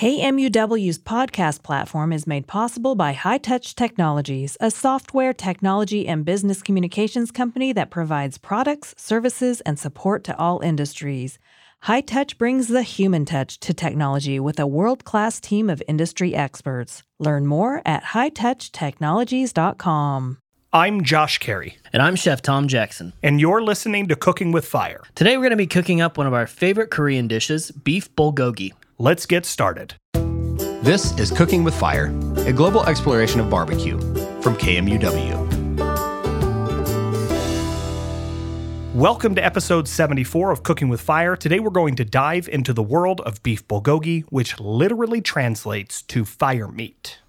KMUW's podcast platform is made possible by High Touch Technologies, a software, technology, and business communications company that provides products, services, and support to all industries. High Touch brings the human touch to technology with a world class team of industry experts. Learn more at hightouchtechnologies.com. I'm Josh Carey. And I'm Chef Tom Jackson. And you're listening to Cooking with Fire. Today we're going to be cooking up one of our favorite Korean dishes, beef bulgogi. Let's get started. This is Cooking with Fire, a global exploration of barbecue from KMUW. Welcome to episode 74 of Cooking with Fire. Today we're going to dive into the world of beef bulgogi, which literally translates to fire meat.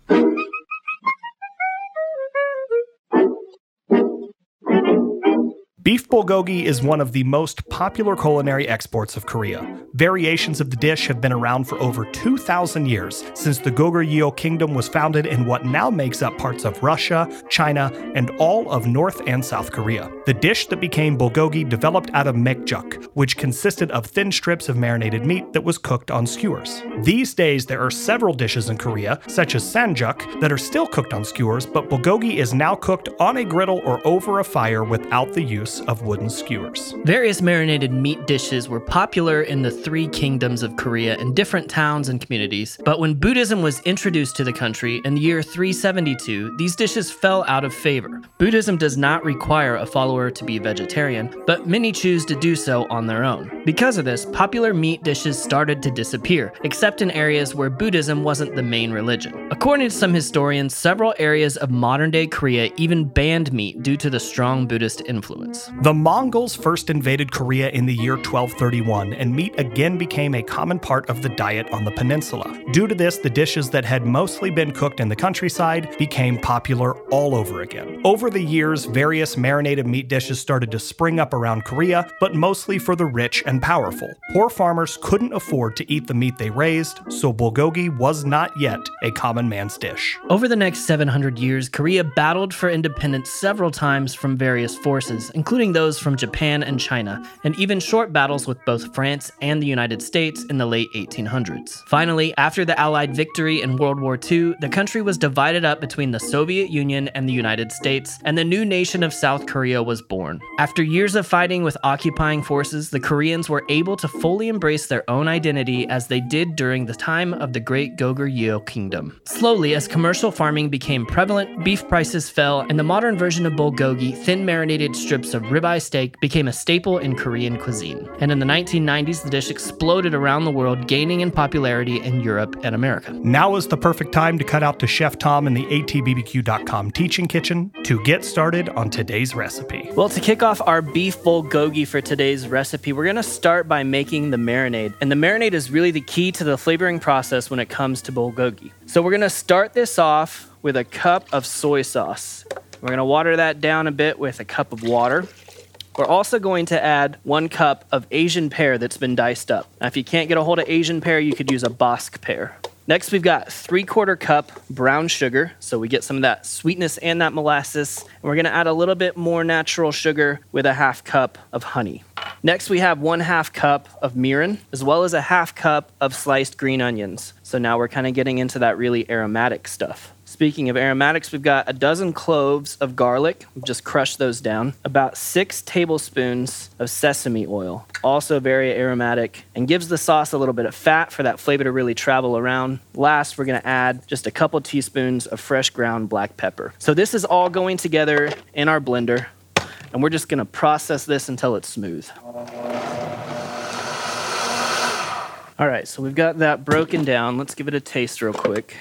Beef bulgogi is one of the most popular culinary exports of Korea. Variations of the dish have been around for over 2,000 years, since the Goguryeo kingdom was founded in what now makes up parts of Russia, China, and all of North and South Korea. The dish that became bulgogi developed out of mekjuk, which consisted of thin strips of marinated meat that was cooked on skewers. These days, there are several dishes in Korea, such as sanjuk, that are still cooked on skewers, but bulgogi is now cooked on a griddle or over a fire without the use of wooden skewers. Various marinated meat dishes were popular in the three kingdoms of Korea in different towns and communities, but when Buddhism was introduced to the country in the year 372, these dishes fell out of favor. Buddhism does not require a follower to be vegetarian, but many choose to do so on their own. Because of this, popular meat dishes started to disappear, except in areas where Buddhism wasn't the main religion. According to some historians, several areas of modern day Korea even banned meat due to the strong Buddhist influence. The Mongols first invaded Korea in the year 1231, and meat again became a common part of the diet on the peninsula. Due to this, the dishes that had mostly been cooked in the countryside became popular all over again. Over the years, various marinated meat dishes started to spring up around Korea, but mostly for the rich and powerful. Poor farmers couldn't afford to eat the meat they raised, so bulgogi was not yet a common man's dish. Over the next 700 years, Korea battled for independence several times from various forces, including including those from Japan and China, and even short battles with both France and the United States in the late 1800s. Finally, after the Allied victory in World War II, the country was divided up between the Soviet Union and the United States, and the new nation of South Korea was born. After years of fighting with occupying forces, the Koreans were able to fully embrace their own identity as they did during the time of the Great Goguryeo Kingdom. Slowly, as commercial farming became prevalent, beef prices fell, and the modern version of bulgogi, thin marinated strips of ribeye steak became a staple in Korean cuisine. And in the 1990s, the dish exploded around the world, gaining in popularity in Europe and America. Now is the perfect time to cut out to Chef Tom in the atbbq.com teaching kitchen to get started on today's recipe. Well, to kick off our beef bulgogi for today's recipe, we're going to start by making the marinade. And the marinade is really the key to the flavoring process when it comes to bulgogi. So we're going to start this off with a cup of soy sauce. We're going to water that down a bit with a cup of water. We're also going to add one cup of Asian pear that's been diced up. Now, if you can't get a hold of Asian pear, you could use a Bosc pear. Next, we've got three quarter cup brown sugar, so we get some of that sweetness and that molasses. And we're gonna add a little bit more natural sugar with a half cup of honey. Next, we have one half cup of mirin, as well as a half cup of sliced green onions. So now we're kind of getting into that really aromatic stuff. Speaking of aromatics, we've got a dozen cloves of garlic. We've just crushed those down. About six tablespoons of sesame oil, also very aromatic and gives the sauce a little bit of fat for that flavor to really travel around. Last, we're gonna add just a couple teaspoons of fresh ground black pepper. So this is all going together in our blender, and we're just gonna process this until it's smooth. All right, so we've got that broken down. Let's give it a taste real quick.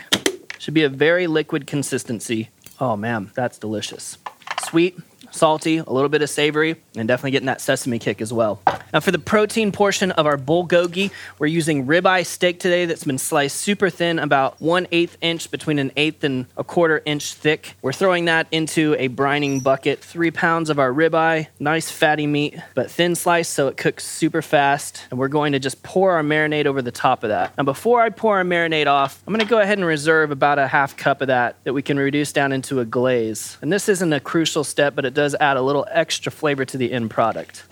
Should be a very liquid consistency. Oh man, that's delicious. Sweet, salty, a little bit of savory, and definitely getting that sesame kick as well. Now, for the protein portion of our bulgogi, we're using ribeye steak today that's been sliced super thin, about one eighth inch between an eighth and a quarter inch thick. We're throwing that into a brining bucket. Three pounds of our ribeye, nice fatty meat, but thin sliced so it cooks super fast. And we're going to just pour our marinade over the top of that. Now, before I pour our marinade off, I'm gonna go ahead and reserve about a half cup of that that we can reduce down into a glaze. And this isn't a crucial step, but it does add a little extra flavor to the end product.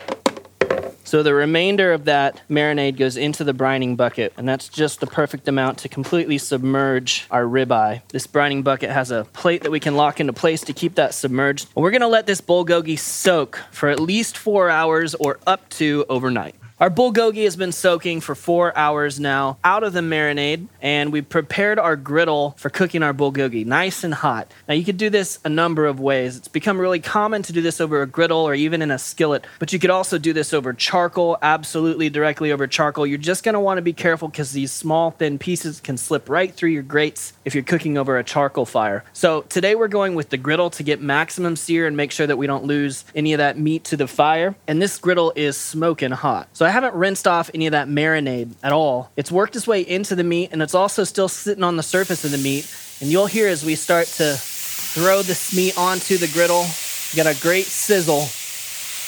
So the remainder of that marinade goes into the brining bucket, and that's just the perfect amount to completely submerge our ribeye. This brining bucket has a plate that we can lock into place to keep that submerged. And we're gonna let this bulgogi soak for at least four hours or up to overnight. Our bulgogi has been soaking for four hours now out of the marinade, and we prepared our griddle for cooking our bulgogi nice and hot. Now, you could do this a number of ways. It's become really common to do this over a griddle or even in a skillet, but you could also do this over charcoal, absolutely directly over charcoal. You're just gonna wanna be careful because these small, thin pieces can slip right through your grates if you're cooking over a charcoal fire. So, today we're going with the griddle to get maximum sear and make sure that we don't lose any of that meat to the fire. And this griddle is smoking hot. So, I haven't rinsed off any of that marinade at all. It's worked its way into the meat and it's also still sitting on the surface of the meat. And you'll hear as we start to throw this meat onto the griddle, you get a great sizzle.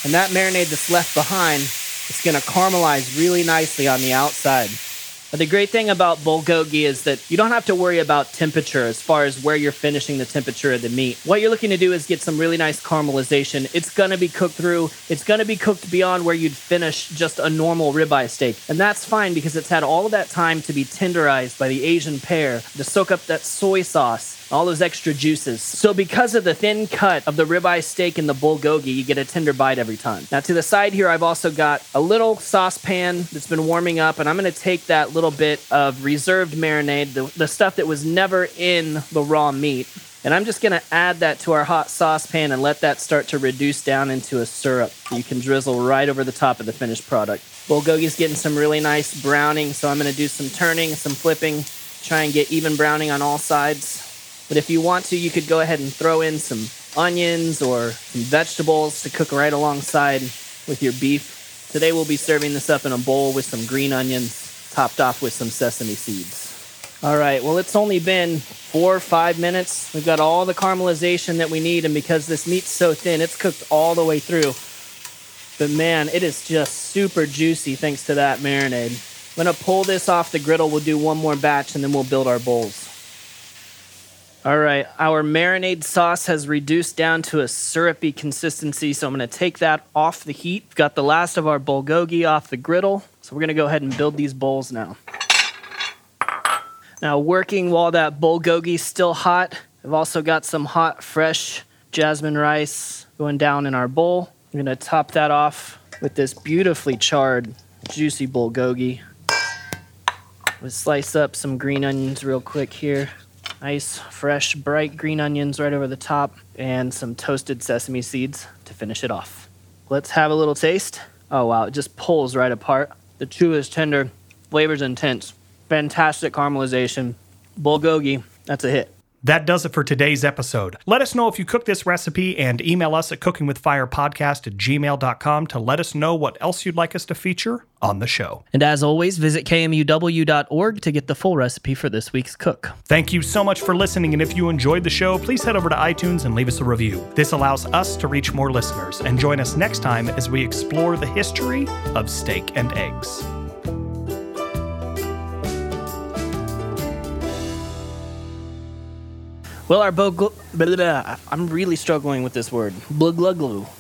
And that marinade that's left behind, it's gonna caramelize really nicely on the outside. The great thing about bulgogi is that you don't have to worry about temperature as far as where you're finishing the temperature of the meat. What you're looking to do is get some really nice caramelization. It's gonna be cooked through, it's gonna be cooked beyond where you'd finish just a normal ribeye steak. And that's fine because it's had all of that time to be tenderized by the Asian pear, to soak up that soy sauce, all those extra juices. So because of the thin cut of the ribeye steak and the bulgogi, you get a tender bite every time. Now to the side here, I've also got a little saucepan that's been warming up, and I'm gonna take that little bit of reserved marinade, the, the stuff that was never in the raw meat, and I'm just gonna add that to our hot saucepan and let that start to reduce down into a syrup. You can drizzle right over the top of the finished product. Bulgogi's getting some really nice browning, so I'm gonna do some turning, some flipping, try and get even browning on all sides. But if you want to, you could go ahead and throw in some onions or some vegetables to cook right alongside with your beef. Today we'll be serving this up in a bowl with some green onions, topped off with some sesame seeds. All right, well, it's only been four or five minutes. We've got all the caramelization that we need, and because this meat's so thin, it's cooked all the way through. But man, it is just super juicy thanks to that marinade. I'm gonna pull this off the griddle. We'll do one more batch, and then we'll build our bowls. All right, our marinade sauce has reduced down to a syrupy consistency, so I'm gonna take that off the heat. We've got the last of our bulgogi off the griddle, so we're gonna go ahead and build these bowls now. Now, working while that bulgogi's still hot, I've also got some hot, fresh jasmine rice going down in our bowl. I'm gonna top that off with this beautifully charred, juicy bulgogi. We'll slice up some green onions real quick here. Nice, fresh, bright green onions right over the top, and some toasted sesame seeds to finish it off. Let's have a little taste. Oh, wow, it just pulls right apart. The chew is tender, flavor's intense, fantastic caramelization. Bulgogi, that's a hit. That does it for today's episode. Let us know if you cook this recipe and email us at cookingwithfirepodcast at gmail.com to let us know what else you'd like us to feature on the show. And as always, visit kmuw.org to get the full recipe for this week's cook. Thank you so much for listening, and if you enjoyed the show, please head over to iTunes and leave us a review. This allows us to reach more listeners, and join us next time as we explore the history of steak and eggs. Well, our bo- I'm really struggling with this word. Bluggluglu.